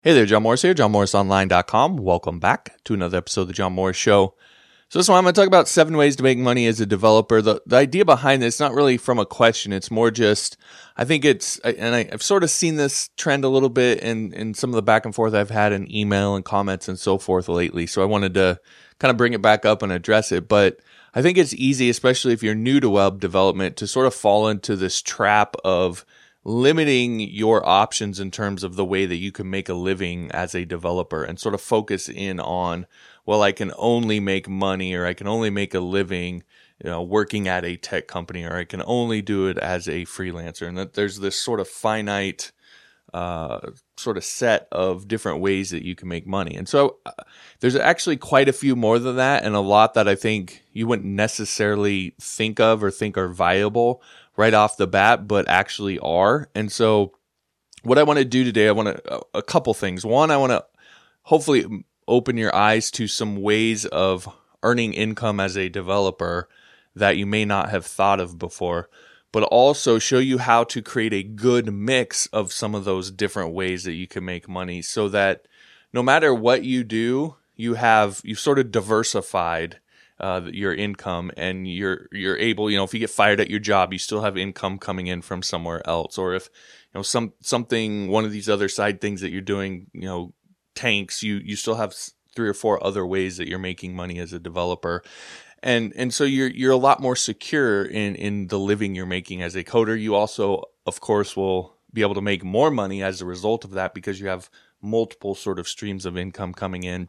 Hey there, John Morris here, johnmorrisonline.com. Welcome back to another episode of the John Morris Show. So this one, I'm going to talk about seven ways to make money as a developer. The, the idea behind this, is not really from a question. It's more just, I think it's, and I, have sort of seen this trend a little bit in, in some of the back and forth I've had in email and comments and so forth lately. So I wanted to kind of bring it back up and address it. But I think it's easy, especially if you're new to web development, to sort of fall into this trap of, limiting your options in terms of the way that you can make a living as a developer and sort of focus in on, well, I can only make money or I can only make a living, you know, working at a tech company or I can only do it as a freelancer. And that there's this sort of finite, uh, sort of set of different ways that you can make money. And so uh, there's actually quite a few more than that and a lot that I think you wouldn't necessarily think of or think are viable right off the bat, but actually are. And so, what I want to do today, I want to a couple things. One, I want to hopefully open your eyes to some ways of earning income as a developer that you may not have thought of before, but also show you how to create a good mix of some of those different ways that you can make money so that no matter what you do, you have you've sort of diversified uh, your income and you're you're able you know if you get fired at your job you still have income coming in from somewhere else. Or if you know some something one of these other side things that you're doing you know tanks you you still have three or four other ways that you're making money as a developer. And and so you're you're a lot more secure in in the living you're making as a coder. You also of course will be able to make more money as a result of that because you have multiple sort of streams of income coming in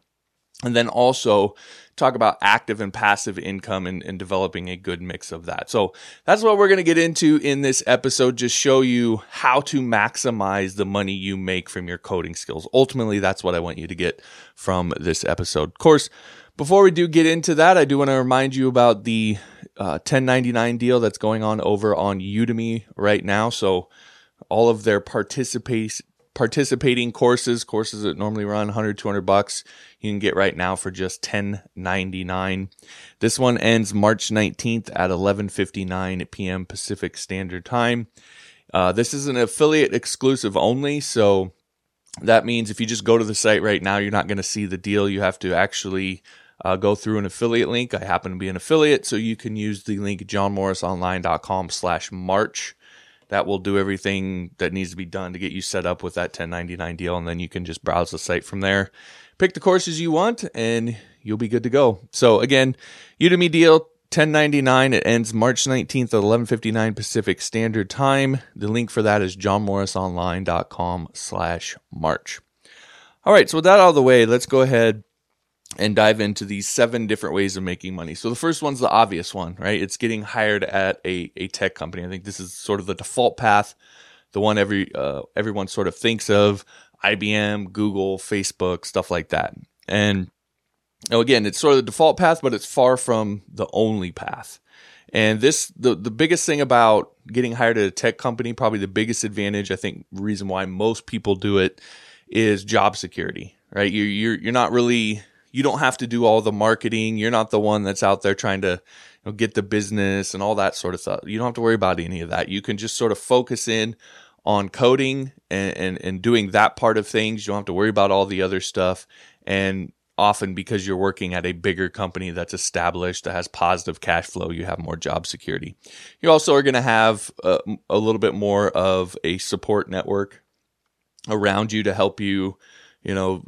and then also talk about active and passive income and, and, developing a good mix of that. So that's what we're going to get into in this episode. Just show you how to maximize the money you make from your coding skills. Ultimately, that's what I want you to get from this episode. Of course, before we do get into that, I do want to remind you about the uh, 1099 deal that's going on over on Udemy right now. So all of their participate participating courses, courses that normally run 100, 200 bucks, you can get right now for just 10.99. This one ends March 19th at 11:59 p.m. Pacific Standard Time. Uh, this is an affiliate exclusive only, so that means if you just go to the site right now, you're not going to see the deal. You have to actually uh, go through an affiliate link. I happen to be an affiliate, so you can use the link johnmorrisonline.com slash March that will do everything that needs to be done to get you set up with that 1099 deal. And then you can just browse the site from there, pick the courses you want, and you'll be good to go. So again, Udemy deal 1099. It ends March 19th at 11:59 Pacific Standard Time. The link for that is johnmorrisonline.com slash March. All right, so with that out of the way, let's go ahead and dive into these seven different ways of making money. So the first one's the obvious one, right? It's getting hired at a, a tech company. I think this is sort of the default path, the one every uh, everyone sort of thinks of: IBM, Google, Facebook, stuff like that. And you again, it's sort of the default path, but it's far from the only path. And this, the, the biggest thing about getting hired at a tech company, probably the biggest advantage, I think, reason why most people do it is job security, right? You're, you're, you're not really you don't have to do all the marketing. You're not the one that's out there trying to you know, get the business and all that sort of stuff. You don't have to worry about any of that. You can just sort of focus in on coding and, and, and doing that part of things. You don't have to worry about all the other stuff. And often because you're working at a bigger company that's established that has positive cash flow you have more job security you also are going to have uh, a, a, little bit more of a support network around you to help you you know,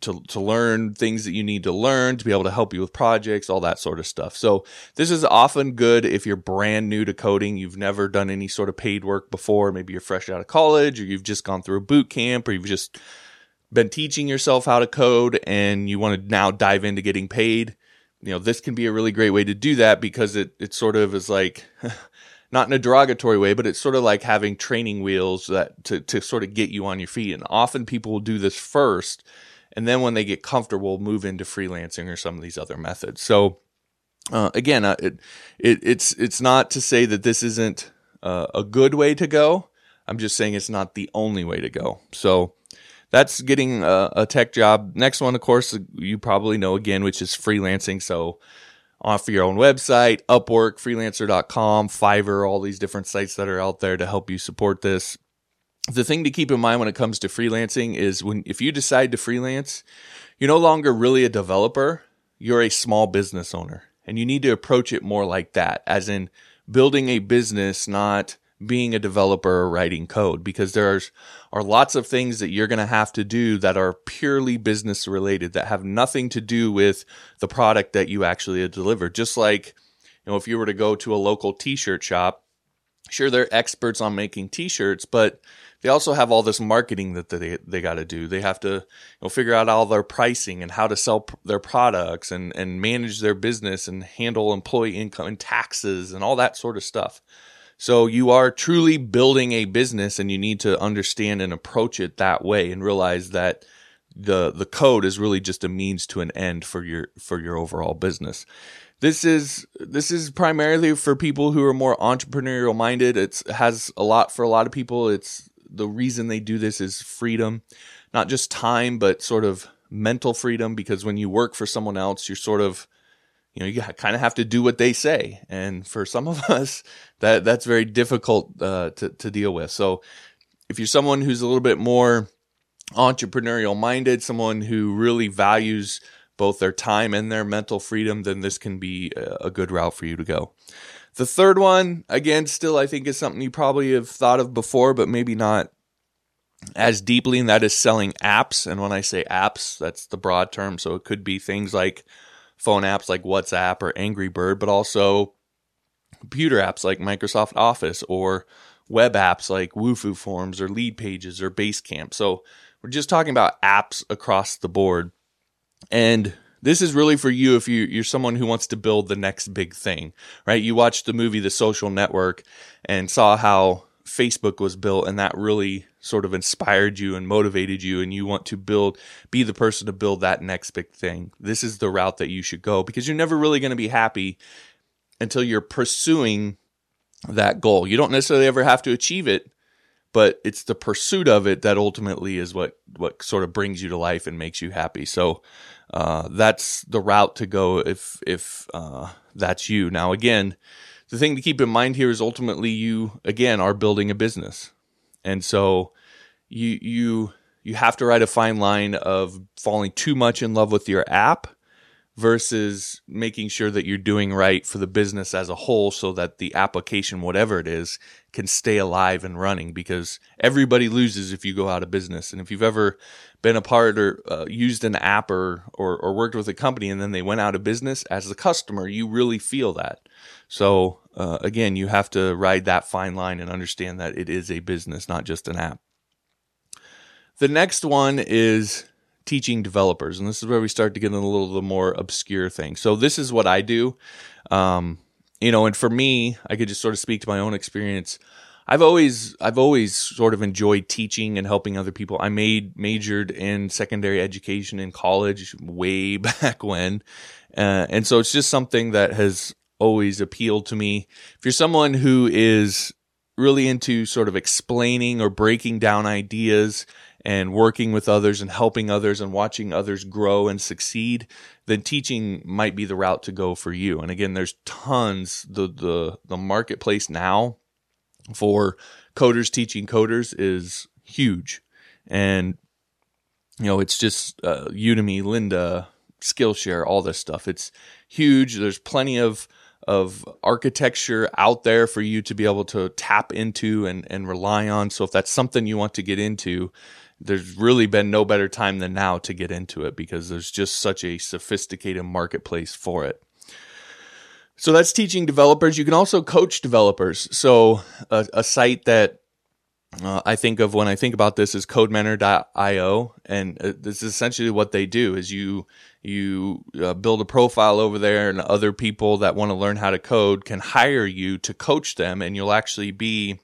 to, to learn things that you need to learn, to be able to help you with projects, all that sort of stuff. So this is often good if you're brand new to coding. You've never done any sort of paid work before. Maybe you're fresh out of college or you've just gone through a boot camp or you've just been teaching yourself how to code and you want to now dive into getting paid. You know, this can be a really great way to do that because it, it sort of is like, not in a derogatory way, but it's sort of like having training wheels that to, to sort of get you on your feet. And often people will do this first. And then when they get comfortable, move into freelancing or some of these other methods. So, uh, again, uh, it, it, it's, it's not to say that this isn't uh, a good way to go. I'm just saying it's not the only way to go. So, that's getting a, a tech job. Next one, of course, you probably know again, which is freelancing. So, off your own website, Upwork, freelancer.com, Fiverr, all these different sites that are out there to help you support this. the thing to keep in mind when it comes to freelancing is when if you decide to freelance, you're no longer really a developer, you're a small business owner. And you need to approach it more like that, as in building a business, not being a developer or writing code, because there are lots of things that you're going to have to do that are purely business related that have nothing to do with the product that you actually deliver. Just like, you know, if you were to go to a local t-shirt shop, sure they're experts on making t-shirts, but they also have all this marketing that they they got to do. They have to you know figure out all their pricing and how to sell pr- their products and and manage their business and handle employee income and taxes and all that sort of stuff. So you are truly building a business and you need to understand and approach it that way and realize that the the code is really just a means to an end for your for your overall business. This is this is primarily for people who are more entrepreneurial minded. It's it has a lot for a lot of people. It's the reason they do this is freedom, not just time, but sort of mental freedom. Because when you work for someone else, you're sort of, you know, you kind of have to do what they say. And for some of us, that that's very difficult uh, to to deal with. So if you're someone who's a little bit more entrepreneurial minded, someone who really values both their time and their mental freedom, then this can be a good route for you to go. The third one, again, still I think is something you probably have thought of before, but maybe not as deeply, and that is selling apps. And when I say apps, that's the broad term. So it could be things like phone apps like WhatsApp or Angry Bird, but also computer apps like Microsoft Office or web apps like Wufoo Forms or Lead Pages or Basecamp. So we're just talking about apps across the board. And this is really for you if you, you're someone who wants to build the next big thing, right? You watched the movie The Social Network and saw how Facebook was built, and that really sort of inspired you and motivated you, and you want to build, be the person to build that next big thing. This is the route that you should go because you're never really going to be happy until you're pursuing that goal. You don't necessarily ever have to achieve it, but it's the pursuit of it that ultimately is what what sort of brings you to life and makes you happy. So uh, that's the route to go if if uh, that's you. Now, again, the thing to keep in mind here is ultimately you again are building a business, and so you you you have to write a fine line of falling too much in love with your app versus making sure that you're doing right for the business as a whole so that the application, whatever it is, can stay alive and running because everybody loses if you go out of business. And if you've ever been a part or uh, used an app or, or, or worked with a company and then they went out of business as a customer, you really feel that. So uh, again, you have to ride that fine line and understand that it is a business, not just an app. The next one is teaching developers, and this is where we start to get in a little the more obscure thing. So this is what I do, um, you know, and for me, I could just sort of speak to my own experience. I've always I've always sort of enjoyed teaching and helping other people. I made majored in secondary education in college way back when, uh, and so it's just something that has always appealed to me. If you're someone who is really into sort of explaining or breaking down ideas and working with others and helping others and watching others grow and succeed, then teaching might be the route to go for you. And again, there's tons the the the marketplace now for coders teaching coders is huge. And you know, it's just uh, Udemy, Lynda, Skillshare, all this stuff. It's huge. There's plenty of of architecture out there for you to be able to tap into and, and rely on. So if that's something you want to get into, there's really been no better time than now to get into it because there's just such a sophisticated marketplace for it. So that's teaching developers. You can also coach developers. So a, a site that uh, I think of when I think about this is CodeMentor.io, and uh, this is essentially what they do: is you you uh, build a profile over there, and other people that want to learn how to code can hire you to coach them, and you'll actually be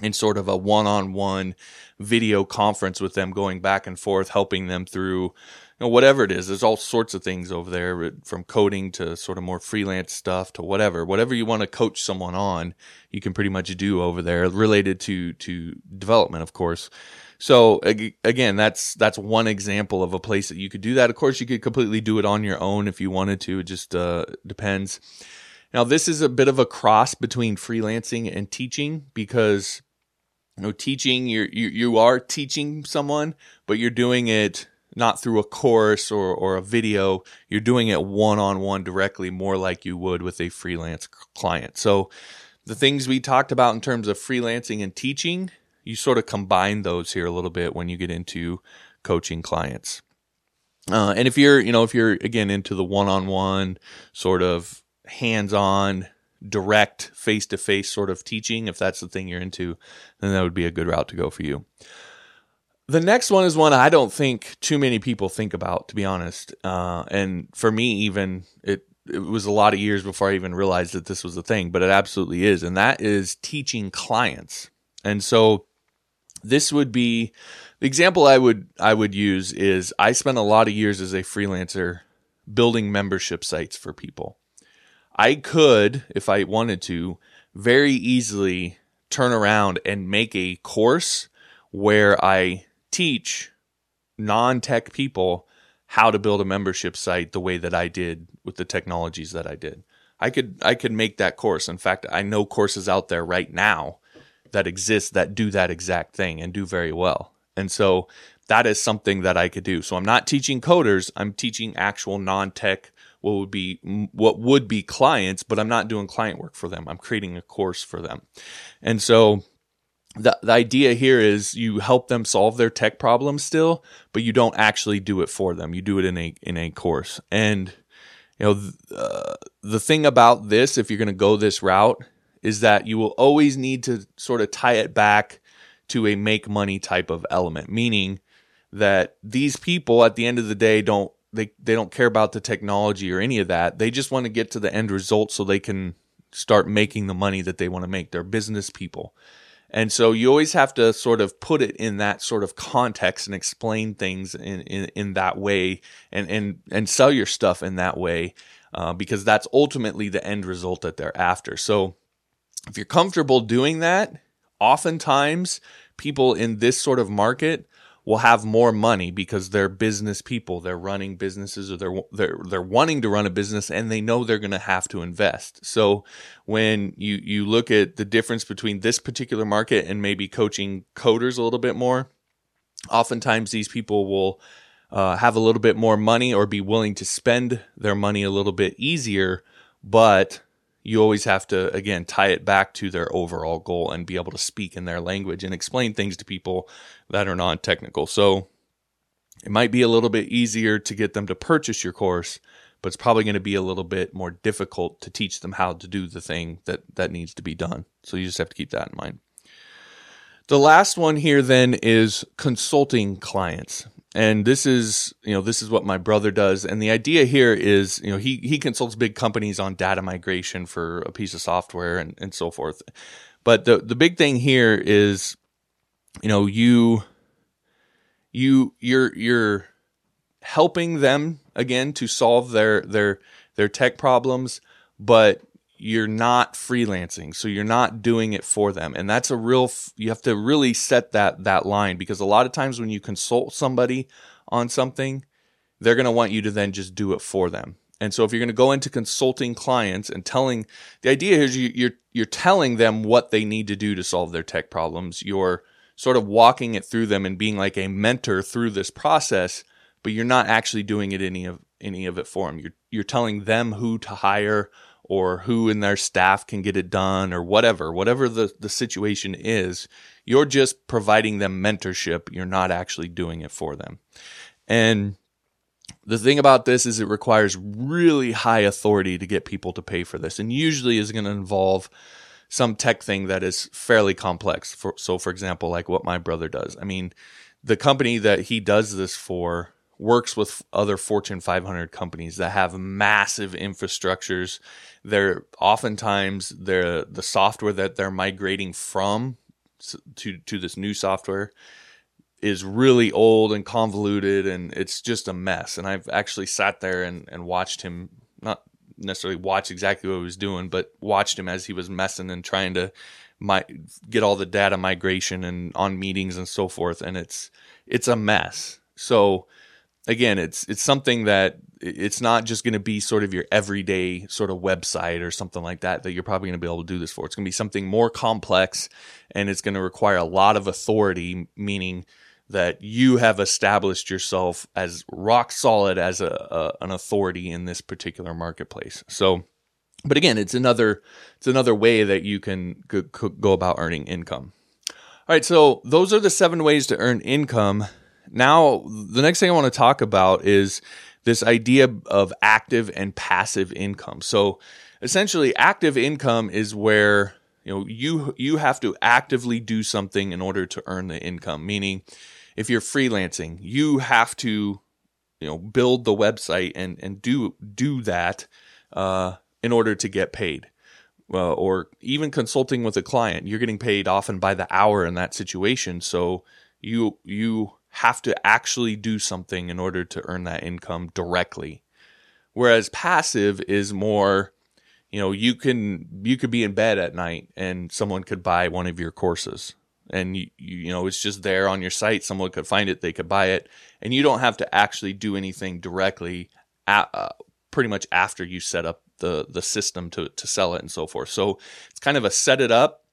in sort of a one-on-one video conference with them, going back and forth, helping them through you know, whatever it is. There's all sorts of things over there, from coding to sort of more freelance stuff to whatever. Whatever you want to coach someone on, you can pretty much do over there, related to to development, of course. So again, that's that's one example of a place that you could do that. Of course, you could completely do it on your own if you wanted to. It just uh, depends. Now, this is a bit of a cross between freelancing and teaching because you know, teaching you you are teaching someone, but you're doing it not through a course or, or a video. You're doing it one on one directly, more like you would with a freelance client. So the things we talked about in terms of freelancing and teaching, you sort of combine those here a little bit when you get into coaching clients. Uh, and if you're, you know, if you're again into the one on one sort of hands on, direct, face to face sort of teaching, if that's the thing you're into, then that would be a good route to go for you. The next one is one I don't think too many people think about, to be honest. Uh, and for me, even it it was a lot of years before I even realized that this was a thing, but it absolutely is, and that is teaching clients. And so this would be the example I would I would use is I spent a lot of years as a freelancer building membership sites for people. I could, if I wanted to, very easily turn around and make a course where I teach non tech people how to build a membership site the way that I did with the technologies that I did. I could I could make that course. In fact, I know courses out there right now that exist that do that exact thing and do very well. And so that is something that I could do. So I'm not teaching coders, I'm teaching actual non-tech what would be what would be clients, but I'm not doing client work for them. I'm creating a course for them. And so the, the idea here is you help them solve their tech problems still, but you don't actually do it for them. You do it in a in a course. And you know uh, the thing about this, if you're going to go this route, is that you will always need to sort of tie it back to a make money type of element, meaning that these people at the end of the day don't they they don't care about the technology or any of that. They just want to get to the end result so they can start making the money that they want to make. They're business people. And so you always have to sort of put it in that sort of context and explain things in, in, in that way and, and, and sell your stuff in that way uh, because that's ultimately the end result that they're after. So if you're comfortable doing that, oftentimes people in this sort of market will have more money because they're business people. They're running businesses or they're they're they're wanting to run a business and they know they're going to have to invest. So when you you look at the difference between this particular market and maybe coaching coders a little bit more, oftentimes these people will uh, have a little bit more money or be willing to spend their money a little bit easier, but you always have to again tie it back to their overall goal and be able to speak in their language and explain things to people that are non-technical. So it might be a little bit easier to get them to purchase your course but it's probably going to be a little bit more difficult to teach them how to do the thing that that needs to be done. So you just have to keep that in mind. The last one here then is consulting clients. And this is you know this is what my brother does. And the idea here is you know he he consults big companies on data migration for a piece of software and, and so forth. But the the big thing here is you know you you you're you're helping them again to solve their their their tech problems but you're not freelancing so you're not doing it for them. And that's a real you have to really set that that line because a lot of times when you consult somebody on something they're going to want you to then just do it for them. And so if you're going to go into consulting clients and telling the idea is you, you're you're telling them what they need to do to solve their tech problems you're sort of walking it through them and being like a mentor through this process but you're not actually doing it any of any of it for them you're you're telling them who to hire or who in their staff can get it done or whatever, whatever the, the situation is, you're just providing them mentorship. You're not actually doing it for them. And the thing about this is it requires really high authority to get people to pay for this and usually is going to involve some tech thing that is fairly complex. For, so, for example, like what my brother does. I mean, the company that he does this for works with other Fortune 500 companies that have massive infrastructures. They're oftentimes they're, the software that they're migrating from to to this new software is really old and convoluted and it's just a mess. And I've actually sat there and, and watched him not necessarily watch exactly what he was doing, but watched him as he was messing and trying to my, get all the data migration and on meetings and so forth. And it's it's a mess. So again, it's it's something that it's not just going to be sort of your everyday sort of website or something like that that you're probably going to be able to do this for. It's going to be something more complex and it's going to require a lot of authority, meaning that you have established yourself as rock solid as a, a, an authority in this particular marketplace. So, but again, it's another it's another way that you can go, go about earning income. All right, so those are the seven ways to earn income. Now, the next thing I want to talk about is this idea of active and passive income. So, essentially, active income is where you know you you have to actively do something in order to earn the income. Meaning, if you're freelancing, you have to you know build the website and and do do that uh, in order to get paid. Uh, or even consulting with a client, you're getting paid often by the hour in that situation. So you you have to actually do something in order to earn that income directly. Whereas passive is more, you know, you can you could be in bed at night and someone could buy one of your courses and you, you know it's just there on your site. Someone could find it they could buy it. And you don't have to actually do anything directly at, uh, pretty much after you set up the the system to to sell it and so forth. So it's kind of a set it up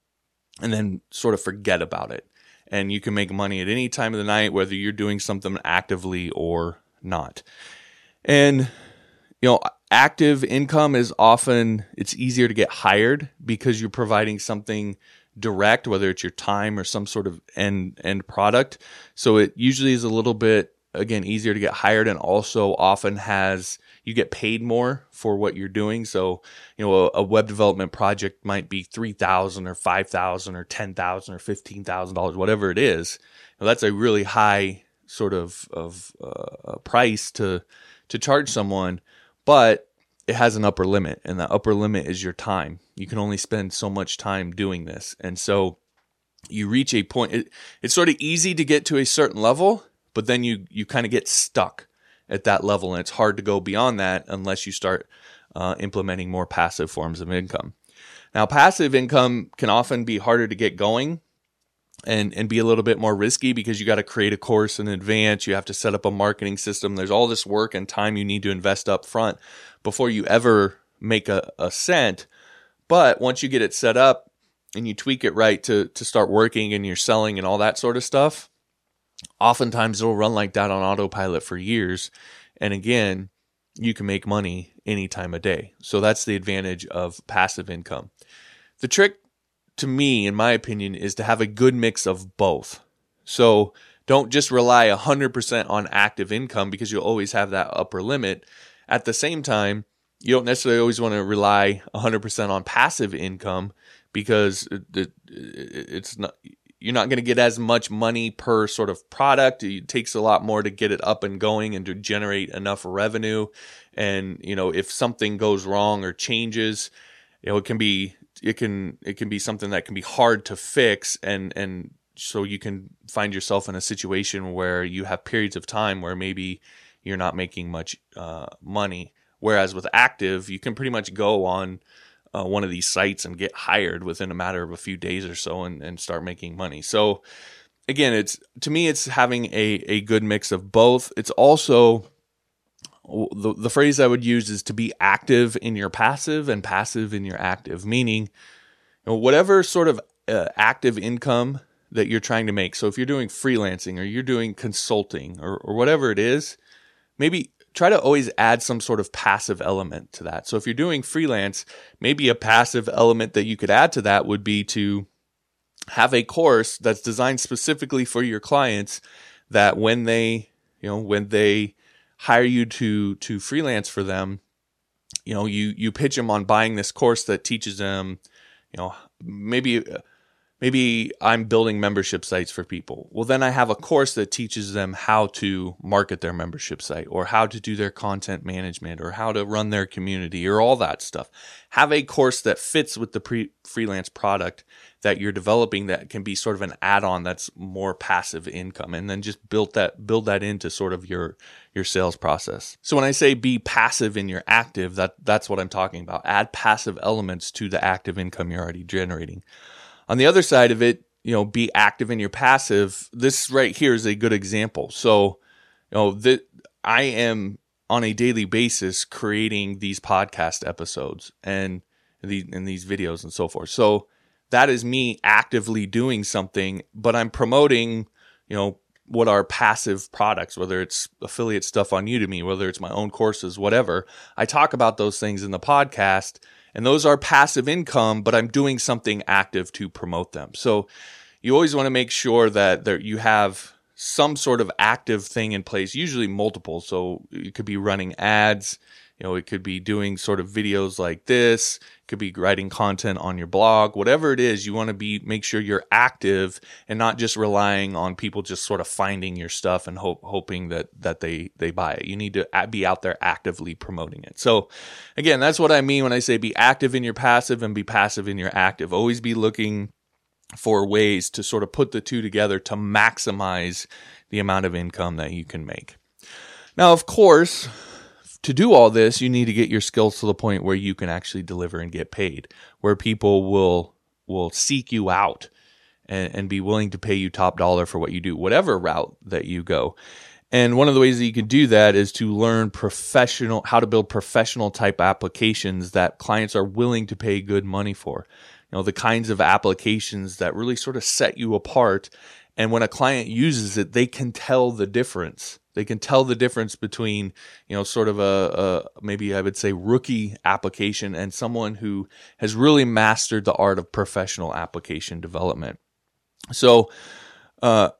and then sort of forget about it. And you can make money at any time of the night whether you're doing something actively or not. And you know active income is often it's easier to get hired because you're providing something direct, whether it's your time or some sort of end end product. So it usually is a little bit again easier to get hired and also often has you get paid more for what you're doing. So, you know, a, a web development project might be 3000 or 5000 or 10000 or $15,000 whatever it is. Now, that's a really high sort of of uh, price to to charge someone, but it has an upper limit, and that upper limit is your time. You can only spend so much time doing this. And so you reach a point, it, it's sort of easy to get to a certain level, but then you, you kind of get stuck at that level, and it's hard to go beyond that unless you start uh, implementing more passive forms of income. Now, passive income can often be harder to get going and and be a little bit more risky because you got to create a course in advance you have to set up a marketing system there's all this work and time you need to invest up front before you ever make a, a cent. But once you get it set up and you tweak it right to to start working and you're selling and all that sort of stuff, oftentimes it'll run like that on autopilot for years. And again, you can make money any time of day. So that's the advantage of passive income. The trick to me, in my opinion, is to have a good mix of both. So don't just rely 100% on active income because you'll always have that upper limit. At the same time, you don't necessarily always want to rely 100% on passive income because it's not you're not going to get as much money per sort of product. It takes a lot more to get it up and going and to generate enough revenue. And you know, if something goes wrong or changes, you know, it can be it can it can be something that can be hard to fix and and so you can find yourself in a situation where you have periods of time where maybe you're not making much uh, money. Whereas with active, you can pretty much go on uh, one of these sites and get hired within a matter of a few days or so and, and start making money. So again, it's to me, it's having a, a good mix of both. It's also the, the phrase I would use is to be active in your passive and passive in your active, meaning you know, whatever sort of uh, active income that you're trying to make. So if you're doing freelancing or you're doing consulting or, or whatever it is, maybe try to always add some sort of passive element to that. So if you're doing freelance, maybe a passive element that you could add to that would be to have a course that's designed specifically for your clients that when they, you know, when they hire you to to freelance for them, you know, you you pitch them on buying this course that teaches them, you know, maybe maybe I'm building membership sites for people. Well, then I have a course that teaches them how to market their membership site or how to do their content management or how to run their community or all that stuff. Have a course that fits with the pre- freelance product that you're developing that can be sort of an add-on that's more passive income and then just build that build that into sort of your your sales process. So when I say be passive in your active, that that's what I'm talking about. Add passive elements to the active income you're already generating. On the other side of it, you know, be active in your passive. This right here is a good example. So, you know, that I am on a daily basis creating these podcast episodes and the and these videos and so forth. So that is me actively doing something, but I'm promoting, you know, what are passive products, whether it's affiliate stuff on Udemy, whether it's my own courses, whatever. I talk about those things in the podcast, and those are passive income, but I'm doing something active to promote them. So you always want to make sure that there, you have some sort of active thing in place, usually multiple. So you could be running ads, you know, it could be doing sort of videos like this, it could be writing content on your blog, whatever it is, you want to be make sure you're active and not just relying on people just sort of finding your stuff and hope, hoping that that they they buy it. You need to be out there actively promoting it. So again, that's what I mean when I say be active in your passive and be passive in your active. Always be looking for ways to sort of put the two together to maximize the amount of income that you can make. Now, of course, to do all this, you need to get your skills to the point where you can actually deliver and get paid, where people will will seek you out and, and be willing to pay you top dollar for what you do, whatever route that you go. And one of the ways that you can do that is to learn professional how to build professional type applications that clients are willing to pay good money for. You know, the kinds of applications that really sort of set you apart and when a client uses it, they can tell the difference. They can tell the difference between, you know, sort of a, a, maybe I would say rookie application and someone who has really mastered the art of professional application development. So, uh,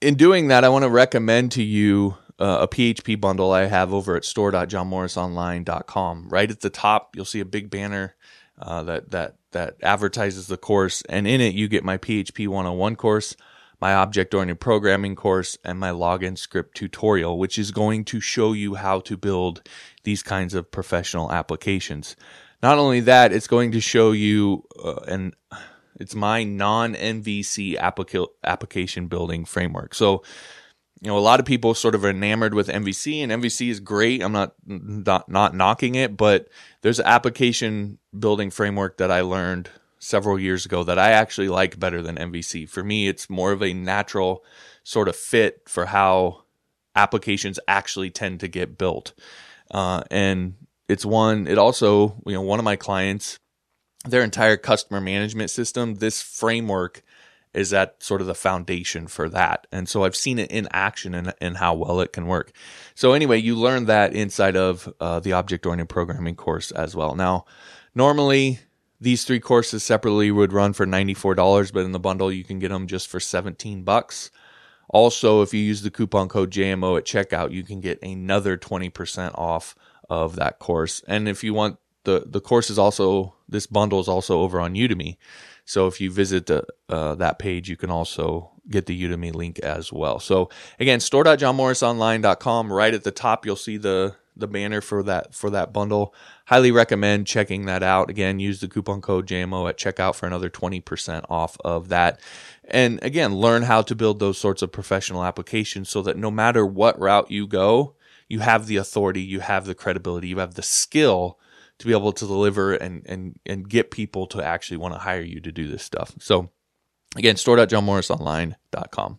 in doing that, I want to recommend to you uh, a PHP bundle I have over at store.johnmorrisonline.com. Right at the top, you'll see a big banner uh, that that that advertises the course, and in it you get my PHP 101 course my object oriented programming course, and my login script tutorial, which is going to show you how to build these kinds of professional applications. Not only that, it's going to show you uh, and it's my non MVC applica- application building framework. So, you know, a lot of people sort of are enamored with MVC, and MVC is great. I'm not not, not knocking it, but there's an application building framework that I learned several years ago that I actually like better than MVC. For me, it's more of a natural sort of fit for how applications actually tend to get built. Uh, and it's one, it also, you know, one of my clients, their entire customer management system, this framework is that sort of the foundation for that. And so I've seen it in action and, and how well it can work. So anyway, you learn that inside of uh, the object oriented programming course as well. Now, normally these three courses separately would run for $94, but in the bundle you can get them just for 17 bucks. Also, if you use the coupon code JMO at checkout, you can get another 20% off of that course. And if you want the the course is also this bundle is also over on Udemy. So if you visit the, uh, that page, you can also get the Udemy link as well. So again, store.johnmorrisonline.com. Right at the top, you'll see the the banner for that for that bundle. Highly recommend checking that out. Again, use the coupon code JMO at checkout for another 20% off of that. And again, learn how to build those sorts of professional applications so that no matter what route you go, you have the authority, you have the credibility, you have the skill to be able to deliver and and and get people to actually want to hire you to do this stuff. So again, store.johnmorrisonline.com.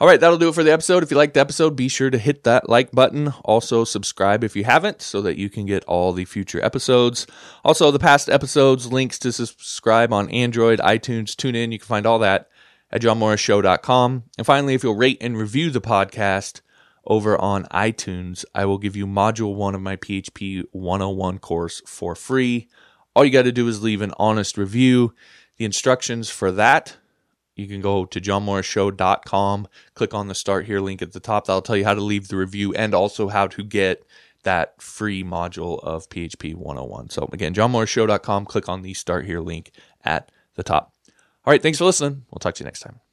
All right, that'll do it for the episode. If you liked the episode, be sure to hit that like button. Also, subscribe if you haven't so that you can get all the future episodes. Also, the past episodes, links to subscribe on Android, iTunes, TuneIn. You can find all that at johnmorrisshow.com. And finally, if you'll rate and review the podcast over on iTunes, I will give you module one of my PHP 101 course for free. All you got to do is leave an honest review. The instructions for that you can go to johnmorrisshow.com, click on the start here link at the top. That'll tell you how to leave the review and also how to get that free module of PHP 101. So again, johnmorrisshow.com, click on the start here link at the top. All right, thanks for listening. We'll talk to you next time.